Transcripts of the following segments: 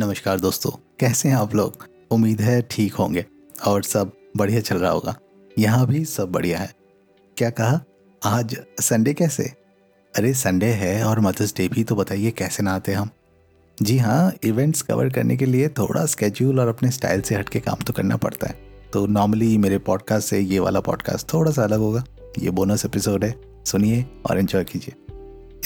नमस्कार दोस्तों, कैसे हैं आप लोग? उम्मीद है ठीक होंगे और सब बढ़िया चल रहा होगा। यहाँ भी सब बढ़िया है। क्या कहा? आज संडे कैसे? अरे संडे है और मदर्स डे भी तो बताइए कैसे ना आते हम? जी हाँ इवेंट्स कवर करने के लिए थोड़ा स्केड्यूल और अपने स्टाइल से हट के काम तो करना पड़ता है। तो नॉर्मली मेरे पॉडकास्ट से ये वाला पॉडकास्ट थोड़ा सा अलग होगा। ये बोनस एपिसोड है। सुनिए और एंजॉय कीजिए।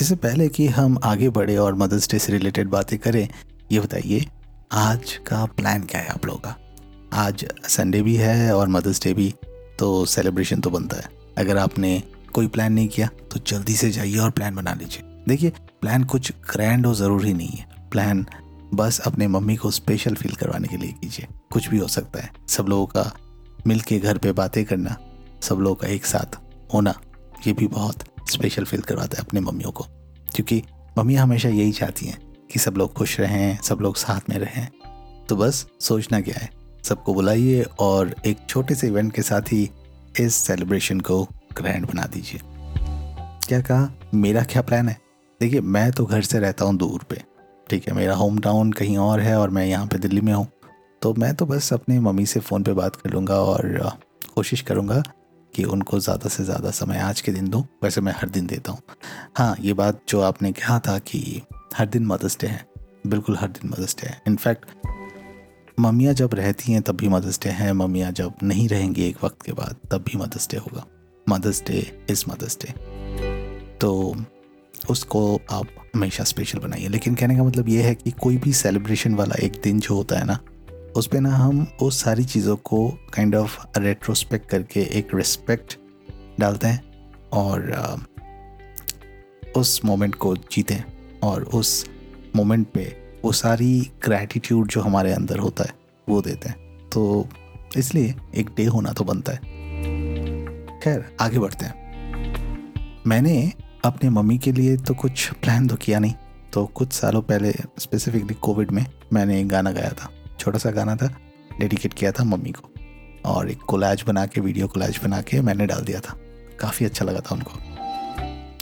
इससे पहले कि हम आगे बढ़े और मदर्स डे से रिलेटेड बातें करें ये बताइए, आज का प्लान क्या है आप लोगों का? आज संडे भी है और मदर्स डे भी तो सेलिब्रेशन तो बनता है। अगर आपने कोई प्लान नहीं किया तो जल्दी से जाइए और प्लान बना लीजिए। देखिए प्लान कुछ ग्रैंड और ज़रूरी नहीं है। प्लान बस अपने मम्मी को स्पेशल फील करवाने के लिए कीजिए। कुछ भी हो सकता है। सब लोगों का मिल के घर पे बातें करना, सब लोगों का एक साथ होना, ये भी बहुत स्पेशल फील करवाता है अपने मम्मियों को। क्योंकि मम्मियाँ हमेशा यही चाहती हैं। कि सब लोग खुश रहें, सब लोग साथ में रहें। तो बस सोचना क्या है? सबको बुलाइए और एक छोटे से इवेंट के साथ ही इस सेलिब्रेशन को ग्रैंड बना दीजिए। क्या कहा? मेरा क्या प्लान है? देखिए, मैं तो घर से रहता हूँ दूर पे, ठीक है? मेरा होम टाउन कहीं और है और मैं यहाँ पे दिल्ली में हूँ। तो मैं तो बस अपने मम्मी से फ़ोन पे बात कर लूँगा और कोशिश करूँगा कि उनको ज़्यादा से ज़्यादा समय आज के दिन दूँ। वैसे मैं हर दिन देता हूँ। हाँ ये बात जो आपने कहा था कि हर दिन मदर्स डे है। बिल्कुल हर दिन मदर्स डे है। इनफैक्ट मम्मियाँ जब रहती हैं, तब भी मदर्स डे है। मम्मियाँ जब नहीं रहेंगी एक वक्त के बाद, तब भी मदर्स डे होगा। Mother's Day is Mother's Day तो उसको आप हमेशा स्पेशल बनाइए। लेकिन कहने का मतलब ये है कि कोई भी सेलिब्रेशन वाला एक दिन जो होता है ना, उस पर ना हम उस सारी चीज़ों को काइंड ऑफ़ रेट्रोस्पेक्ट करके एक रिस्पेक्ट डालते हैं और उस मोमेंट को जीते और उस मोमेंट पे वो सारी ग्रैटिट्यूड जो हमारे अंदर होता है, वो देते हैं। तो इसलिए एक डे होना तो बनता है। खैर, आगे बढ़ते हैं। मैंने अपने मम्मी के लिए तो कुछ प्लान तो किया नहीं। तो कुछ सालों पहले स्पेसिफिकली कोविड में, मैंने एक गाना गाया था। छोटा सा गाना था डेडिकेट किया था मम्मी को। और एक कोलाज बना के वीडियो कोलाज बना के मैंने डाल दिया था। काफ़ी अच्छा लगा था उनको।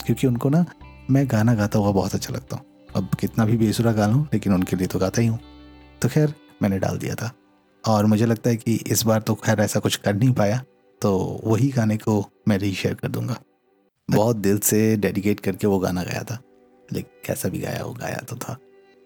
क्योंकि उनको ना मैं गाना गाता हुआ बहुत अच्छा लगता हूँ। अब कितना भी बेसुरा गा लूँ, लेकिन उनके लिए तो गाता ही हूँ। तो खैर, मैंने डाल दिया था। और मुझे लगता है कि इस बार तो खैर ऐसा कुछ कर नहीं पाया तो वही गाने को मैं रीशेयर कर दूँगा। बहुत दिल से डेडिकेट करके वो गाना गाया था, लेकिन कैसा भी गाया वो गाया तो था।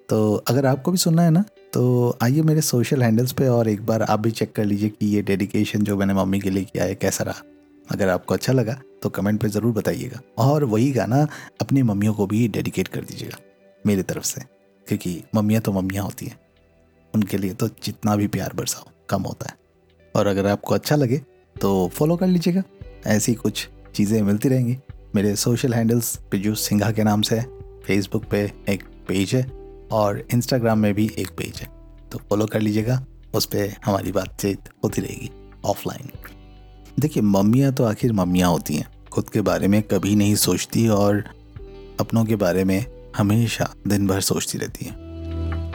तो अगर आपको भी सुनना है ना तो आइए मेरे सोशल हैंडल्स पे और एक बार आप भी चेक कर लीजिए कि ये डेडिकेशन जो मैंने मम्मी के लिए किया है, कैसा रहा। अगर आपको अच्छा लगा तो कमेंट पे ज़रूर बताइएगा। और वही गाना अपनी मम्मियों को भी डेडिकेट कर दीजिएगा, मेरी तरफ़ से। क्योंकि मम्मियाँ तो मम्मियाँ होती हैं। उनके लिए तो जितना भी प्यार बरसाओ, कम होता है। और अगर आपको अच्छा लगे तो फॉलो कर लीजिएगा। ऐसी कुछ चीज़ें मिलती रहेंगी। मेरे सोशल हैंडल्स पिजू सिंघा के नाम से फेसबुक पे एक पेज है और इंस्टाग्राम में भी एक पेज है। तो फॉलो कर लीजिएगा। उस पर हमारी बातचीत होती रहेगी ऑफलाइन देखिए, मम्मियाँ तो आखिर मम्मियाँ होती हैं। खुद के बारे में कभी नहीं सोचती और अपनों के बारे में हमेशा दिन भर सोचती रहती हैं।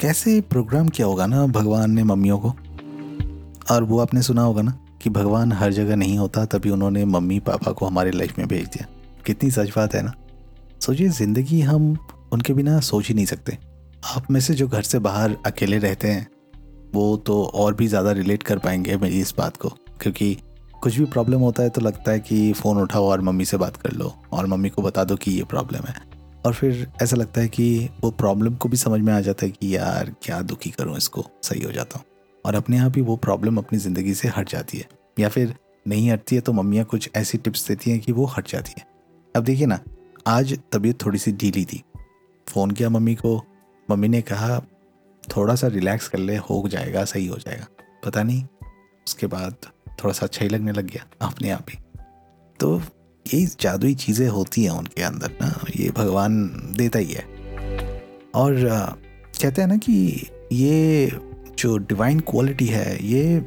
कैसे प्रोग्राम किया होगा ना भगवान ने मम्मियों को? और वो आपने सुना होगा ना कि भगवान हर जगह नहीं होता तभी उन्होंने मम्मी पापा को हमारे लाइफ में भेज दिया। कितनी सच बात है ना? सोचिए, ज़िंदगी हम उनके बिना सोच ही नहीं सकते। आप में से जो घर से बाहर अकेले रहते हैं, वो तो और भी ज़्यादा रिलेट कर पाएँगे मेरी इस बात को, क्योंकि कुछ भी प्रॉब्लम होता है तो लगता है कि फ़ोन उठाओ और मम्मी से बात कर लो और मम्मी को बता दो कि ये प्रॉब्लम है। और फिर ऐसा लगता है कि वो प्रॉब्लम को भी समझ में आ जाता है कि यार, क्या दुखी करूँ इसको, सही हो जाता हूँ। और अपने आप ही वो प्रॉब्लम अपनी ज़िंदगी से हट जाती है। या फिर नहीं हटती है तो मम्मियाँ कुछ ऐसी टिप्स देती हैं कि वो हट जाती है। अब देखिए ना, आज तबीयत थोड़ी सी ढीली थी। फ़ोन किया मम्मी को। मम्मी ने कहा, थोड़ा सा रिलैक्स कर ले, हो जाएगा, सही हो जाएगा। पता नहीं, उसके बाद थोड़ा सा अच्छा ही लगने लग गया अपने आप ही। तो ये जादुई चीज़ें होती हैं उनके अंदर ना, ये भगवान देता ही है। और कहते हैं ना कि ये जो डिवाइन क्वालिटी है, ये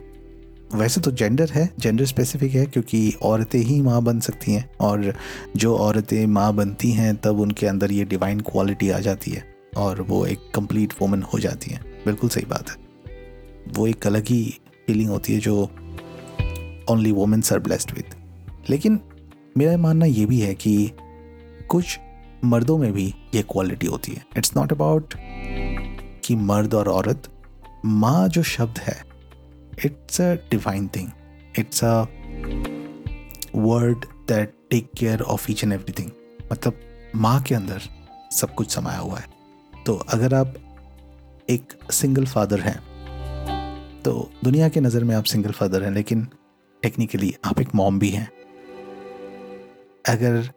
वैसे तो जेंडर है जेंडर स्पेसिफिक है, क्योंकि औरतें ही माँ बन सकती हैं। और जो औरतें माँ बनती हैं, तब उनके अंदर ये डिवाइन क्वालिटी आ जाती है और वो एक कंप्लीट वुमन हो जाती हैं। बिल्कुल सही बात है। वो एक अलग ही फीलिंग होती है जो only women's are blessed with लेकिन मेरा मानना ये भी है कि कुछ मर्दों में भी ये क्वालिटी होती है। इट्स नॉट अबाउट कि मर्द और औरत, माँ जो शब्द है it's a divine thing it's a word that take care of each and everything मतलब माँ के अंदर सब कुछ समाया हुआ है। तो अगर आप एक सिंगल फादर हैं तो दुनिया के नज़र में आप सिंगल फादर हैं, लेकिन टेक्निकली आप एक मॉम भी हैं। अगर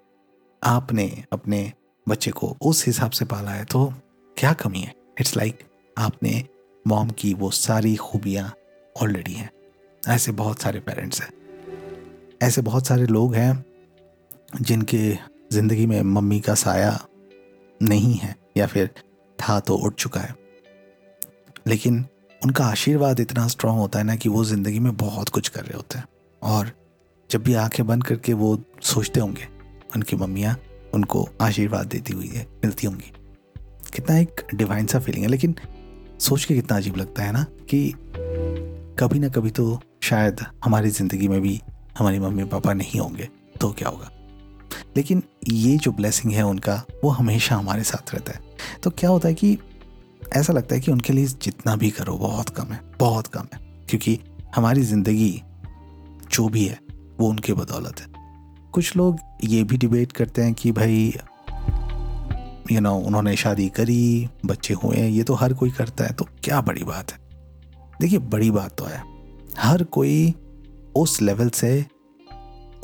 आपने अपने बच्चे को उस हिसाब से पाला है तो क्या कमी है? इट्स लाइक like आपने मॉम की वो सारी खूबियाँ ऑलरेडी हैं। ऐसे बहुत सारे पेरेंट्स हैं। ऐसे बहुत सारे लोग हैं, जिनके ज़िंदगी में मम्मी का साया नहीं है, या फिर था तो उठ चुका है। लेकिन उनका आशीर्वाद इतना स्ट्रांग होता है ना कि वो ज़िंदगी में बहुत कुछ कर रहे होते हैं। और जब भी आँखें बंद करके वो सोचते होंगे, उनकी मम्मियाँ उनको आशीर्वाद देती हुई है, मिलती होंगी। कितना एक डिवाइन सा फीलिंग है, लेकिन सोच के कितना अजीब लगता है ना कि कभी ना कभी तो शायद हमारी ज़िंदगी में भी हमारी मम्मी पापा नहीं होंगे तो क्या होगा? लेकिन ये जो ब्लेसिंग है उनका, वो हमेशा हमारे साथ रहता है। तो क्या होता है कि ऐसा लगता है कि उनके लिए जितना भी करो बहुत कम है बहुत कम है। क्योंकि हमारी ज़िंदगी जो भी है वो उनके बदौलत है। कुछ लोग ये भी डिबेट करते हैं कि भाई यू you नो know, उन्होंने शादी करी बच्चे हुए हैं ये तो हर कोई करता है तो क्या बड़ी बात है? देखिए बड़ी बात तो है। हर कोई उस लेवल से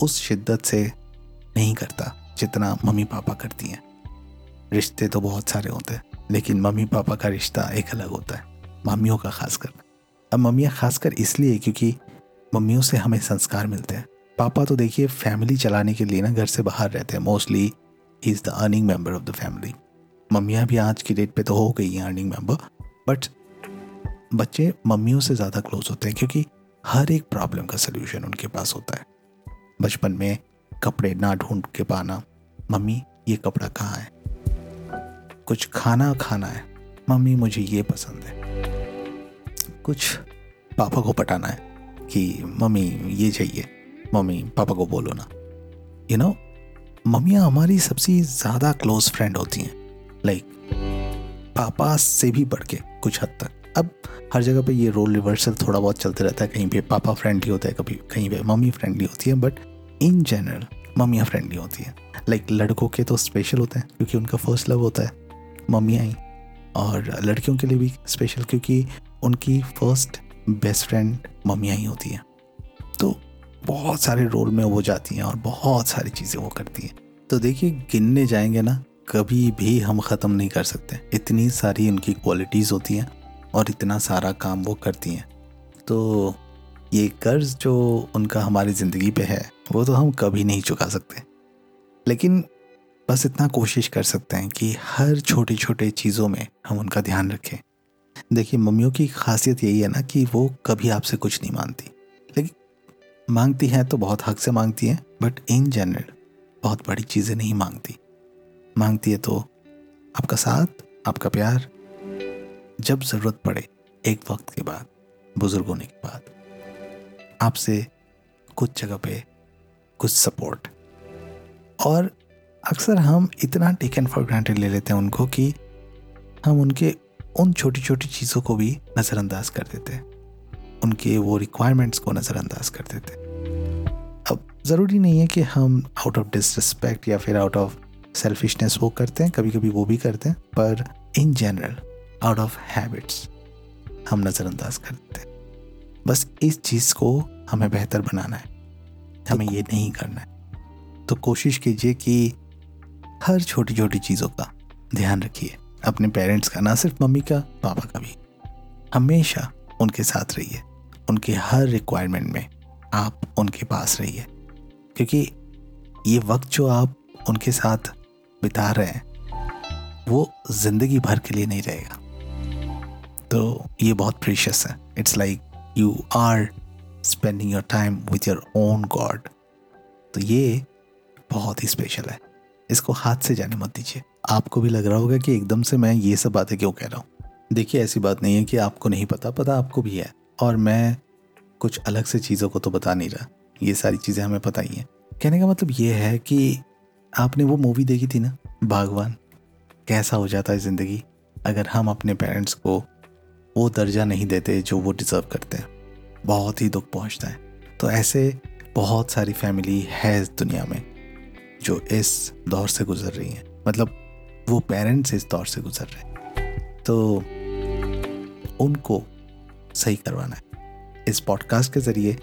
उस शिद्दत से नहीं करता जितना मम्मी पापा करती हैं। रिश्ते तो बहुत सारे होते हैं। लेकिन मम्मी पापा का रिश्ता एक अलग होता है, मम्मियों का खासकर। अब मम्मियाँ खासकर इसलिए क्योंकि मम्मियों से हमें संस्कार मिलते हैं। पापा तो देखिए फैमिली चलाने के लिए ना घर से बाहर रहते हैं, mostly is the earning member of the family. मम्मियाँ भी आज की डेट पे तो हो गई हैं अर्निंग मेंबर, बट बच्चे मम्मियों से ज़्यादा क्लोज होते हैं क्योंकि हर एक प्रॉब्लम का सोल्यूशन उनके पास होता है। बचपन में कपड़े ना ढूंढ के पाना, मम्मी, ये कपड़ा कहाँ है? कुछ खाना खाना है। मम्मी मुझे ये पसंद है। कुछ पापा को पटाना है कि, मम्मी, ये चाहिए। मम्मी, पापा को बोलो ना। यू नो मम्मियाँ हमारी सबसे ज़्यादा क्लोज फ्रेंड होती हैं। लाइक पापा से भी बढ़ के कुछ हद तक। अब हर जगह पे ये रोल रिवर्सल थोड़ा बहुत चलते रहता है। कहीं पे पापा फ्रेंडली होता है, कभी, कहीं पे मम्मी फ्रेंडली होती है। बट इन जनरल मम्मियाँ फ्रेंडली होती हैं। लाइक लड़कों के तो स्पेशल होते हैं, क्योंकि उनका फ़र्स्ट लव होता है। मम्मियाँ ही और लड़कियों के लिए भी स्पेशल क्योंकि उनकी फ़र्स्ट बेस्ट फ्रेंड मम्मियाँ ही होती हैं। तो बहुत सारे रोल में वो जाती हैं और बहुत सारी चीज़ें वो करती हैं। तो देखिए, गिनने जाएँगे ना, कभी भी हम ख़त्म नहीं कर सकते। इतनी सारी उनकी क्वालिटीज़ होती हैं और इतना सारा काम वो करती हैं। तो ये कर्ज जो उनका हमारी ज़िंदगी पे है, वो तो हम कभी नहीं चुका सकते। लेकिन बस इतना कोशिश कर सकते हैं कि हर छोटी छोटे चीज़ों में हम उनका ध्यान रखें। देखिए, मम्मियों की खासियत यही है ना कि वो कभी आपसे कुछ नहीं मांगती। लेकिन मांगती हैं तो बहुत हक से मांगती हैं बट इन जनरल बहुत बड़ी चीज़ें नहीं मांगती। मांगती है तो आपका साथ, आपका प्यार, जब ज़रूरत पड़े, एक वक्त के बाद, बुज़ुर्ग होने के बाद। आपसे कुछ जगह पे कुछ सपोर्ट और अक्सर हम इतना टेकन फॉर ग्रांटेड ले लेते हैं उनको कि हम उनके उन छोटी छोटी चीज़ों को भी नज़रअंदाज कर देते हैं। उनके वो रिक्वायरमेंट्स को नज़रअंदाज कर देते हैं। अब ज़रूरी नहीं है कि हम आउट ऑफ़ डिसरिस्पेक्ट या फिर आउट ऑफ़ सेल्फिशनेस वो करते हैं कभी कभी वो भी करते हैं पर in general out of habits हम नज़रअंदाज कर देते हैं। बस इस चीज़ को हमें बेहतर बनाना है। हमें ये नहीं करना है। तो कोशिश कीजिए कि हर छोटी छोटी चीज़ों का ध्यान रखिए। अपने पेरेंट्स का, ना सिर्फ़ मम्मी का, पापा का भी। हमेशा उनके साथ रहिए। उनके हर रिक्वायरमेंट में आप उनके पास रहिए। क्योंकि ये वक्त जो आप उनके साथ बिता रहे हैं, वो ज़िंदगी भर के लिए नहीं रहेगा। तो ये बहुत प्रीशियस है। It's like you are spending your time with your own god तो ये बहुत ही स्पेशल है। इसको हाथ से जाने मत दीजिए। आपको भी लग रहा होगा कि एकदम से मैं ये सब बातें क्यों कह रहा हूँ? देखिए, ऐसी बात नहीं है कि आपको नहीं पता पता आपको भी है। और मैं कुछ अलग से चीज़ों को तो बता नहीं रहा। ये सारी चीज़ें हमें पता ही हैं। कहने का मतलब ये है कि आपने वो मूवी देखी थी ना, बागवान? कैसा हो जाता है ज़िंदगी अगर हम अपने पेरेंट्स को वो दर्जा नहीं देते जो वो डिज़र्व करते हैं? बहुत ही दुख पहुँचता है। तो ऐसे बहुत सारी फैमिली है इस दुनिया में। जो इस दौर से गुजर रही हैं मतलब वो पेरेंट्स इस दौर से गुजर रहे हैं। तो उनको सही करवाना है। इस पॉडकास्ट के ज़रिए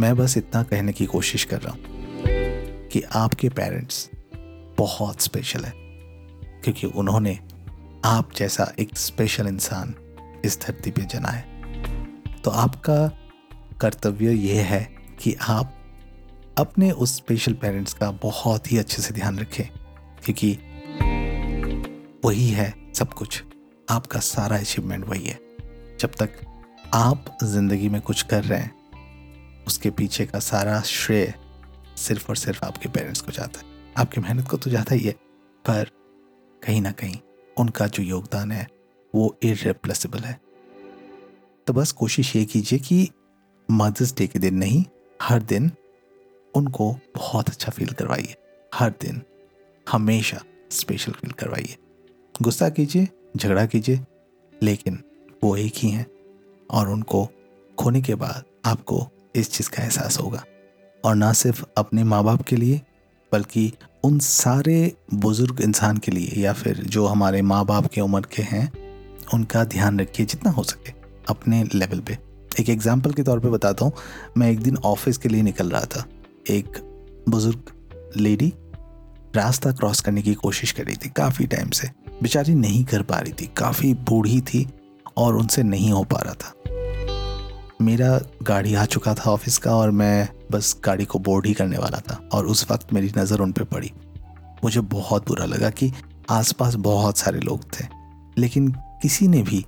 मैं बस इतना कहने की कोशिश कर रहा हूँ कि आपके पेरेंट्स बहुत स्पेशल है, क्योंकि उन्होंने आप जैसा एक स्पेशल इंसान इस धरती पे जना है। तो आपका कर्तव्य यह है कि आप अपने उस स्पेशल पेरेंट्स का बहुत ही अच्छे से ध्यान रखें, क्योंकि वही है सब कुछ। आपका सारा अचीवमेंट वही है। जब तक आप ज़िंदगी में कुछ कर रहे हैं, उसके पीछे का सारा श्रेय सिर्फ़ और सिर्फ़ आपके पेरेंट्स को जाता है। आपकी मेहनत को तो जाता ही है, पर कहीं ना कहीं उनका जो योगदान है, वो इरेप्लेसिबल है। तो बस कोशिश ये कीजिए कि मदर्स डे के दिन नहीं, हर दिन उनको बहुत अच्छा फील करवाइए। हर दिन हमेशा स्पेशल फील करवाइए। गुस्सा कीजिए, झगड़ा कीजिए, लेकिन वो एक ही हैं और उनको खोने के बाद आपको इस चीज़ का एहसास होगा। और ना सिर्फ़ अपने माँ बाप के लिए, बल्कि उन सारे बुज़ुर्ग इंसान के लिए या फिर जो हमारे माँ बाप के उम्र के हैं, उनका ध्यान रखिए जितना हो सके अपने लेवल पे। एक एग्ज़ाम्पल के तौर पे बताता हूँ। मैं एक दिन ऑफ़िस के लिए निकल रहा था। एक बुज़ुर्ग लेडी रास्ता क्रॉस करने की कोशिश कर रही थी काफ़ी टाइम से। बेचारी नहीं कर पा रही थी, काफ़ी बूढ़ी थी और उनसे नहीं हो पा रहा था। मेरा गाड़ी आ चुका था ऑफ़िस का और मैं बस गाड़ी को बोर्ड ही करने वाला था और उस वक्त मेरी नज़र उन पर पड़ी। मुझे बहुत बुरा लगा कि आसपास बहुत सारे लोग थे, लेकिन किसी ने भी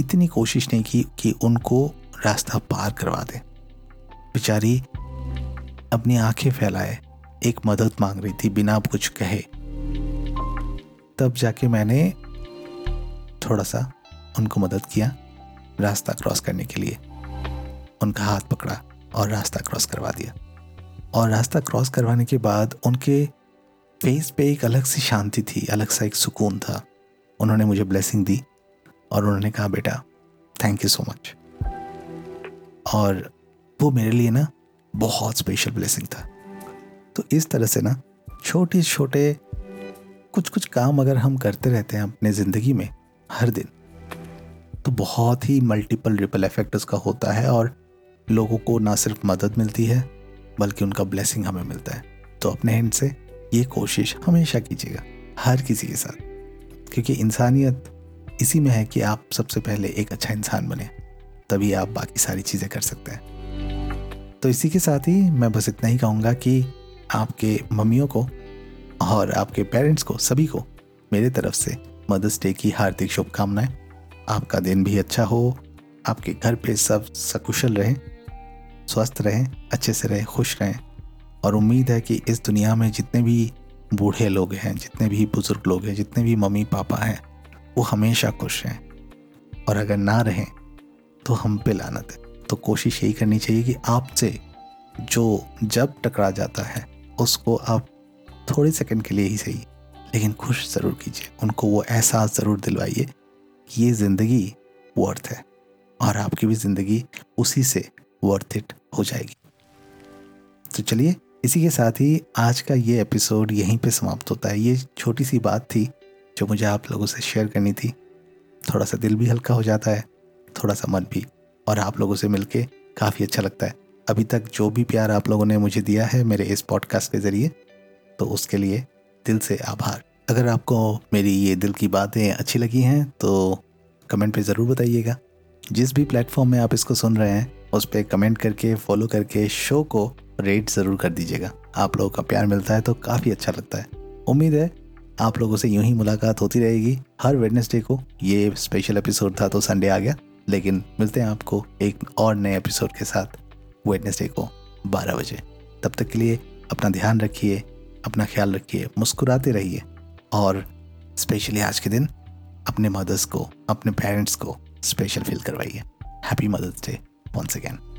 इतनी कोशिश नहीं की कि उनको रास्ता पार करवा दें। बेचारी अपनी आँखें फैलाए। एक मदद मांग रही थी, बिना कुछ कहे। तब जाके मैंने थोड़ा सा उनको मदद किया, रास्ता क्रॉस करने के लिए। उनका हाथ पकड़ा और रास्ता क्रॉस करवा दिया। और रास्ता क्रॉस करवाने के बाद उनके फेस पे एक अलग सी शांति थी, अलग सा एक सुकून था। उन्होंने मुझे ब्लेसिंग दी और उन्होंने कहा, बेटा थैंक यू सो मच और वो मेरे लिए ना बहुत स्पेशल ब्लेसिंग था। तो इस तरह से ना छोटे छोटे कुछ कुछ काम अगर हम करते रहते हैं अपने ज़िंदगी में, हर दिन तो बहुत ही मल्टीपल रिपल इफ़ेक्ट उसका होता है और लोगों को ना सिर्फ़ मदद मिलती है, बल्कि उनका ब्लेसिंग हमें मिलता है। तो अपने हैंड से ये कोशिश हमेशा कीजिएगा, हर किसी के साथ। क्योंकि इंसानियत इसी में है कि आप सबसे पहले एक अच्छा इंसान बने, तभी आप बाकी सारी चीज़ें कर सकते हैं। तो इसी के साथ ही मैं बस इतना ही कहूँगा कि आपके मम्मियों को और आपके पेरेंट्स को, सभी को मेरे तरफ़ से मदर्स डे की हार्दिक शुभकामनाएँ। आपका दिन भी अच्छा हो, आपके घर पे सब सकुशल रहें, स्वस्थ रहें, अच्छे से रहें, खुश रहें। और उम्मीद है कि इस दुनिया में जितने भी बूढ़े लोग हैं, जितने भी बुज़ुर्ग लोग हैं, जितने भी मम्मी पापा हैं, वो हमेशा खुश रहें। और अगर ना रहें तो हम पे लानत है। तो कोशिश यही करनी चाहिए कि आपसे जो जब टकरा जाता है, उसको आप थोड़े सेकंड के लिए ही सही, लेकिन खुश ज़रूर कीजिए। उनको वो एहसास ज़रूर दिलवाइए कि ये ज़िंदगी वर्थ है और आपकी भी ज़िंदगी उसी से वर्थ इट हो जाएगी। तो चलिए, इसी के साथ ही आज का ये एपिसोड यहीं पे समाप्त होता है। ये छोटी सी बात थी जो मुझे आप लोगों से शेयर करनी थी। थोड़ा सा दिल भी हल्का हो जाता है, थोड़ा सा मन भी और आप लोगों से मिलके काफ़ी अच्छा लगता है। अभी तक जो भी प्यार आप लोगों ने मुझे दिया है मेरे इस पॉडकास्ट के ज़रिए तो उसके लिए दिल से आभार। अगर आपको मेरी ये दिल की बातें अच्छी लगी हैं तो कमेंट पे ज़रूर बताइएगा। जिस भी प्लेटफॉर्म में आप इसको सुन रहे हैं, उस पर कमेंट करके फॉलो करके शो को रेट ज़रूर कर दीजिएगा। आप लोगों का प्यार मिलता है तो काफ़ी अच्छा लगता है। उम्मीद है आप लोगों से यूँ ही मुलाकात होती रहेगी। हर वेडनेसडे को ये स्पेशल एपिसोड था तो संडे आ गया। लेकिन मिलते हैं आपको एक और नए एपिसोड के साथ वेडनेसडे को 12 बजे। तब तक के लिए अपना ध्यान रखिए, अपना ख्याल रखिए, मुस्कुराते रहिए और स्पेशली आज के दिन अपने मदर्स को, अपने पेरेंट्स को स्पेशल फील करवाइए। Happy Mother's Day once again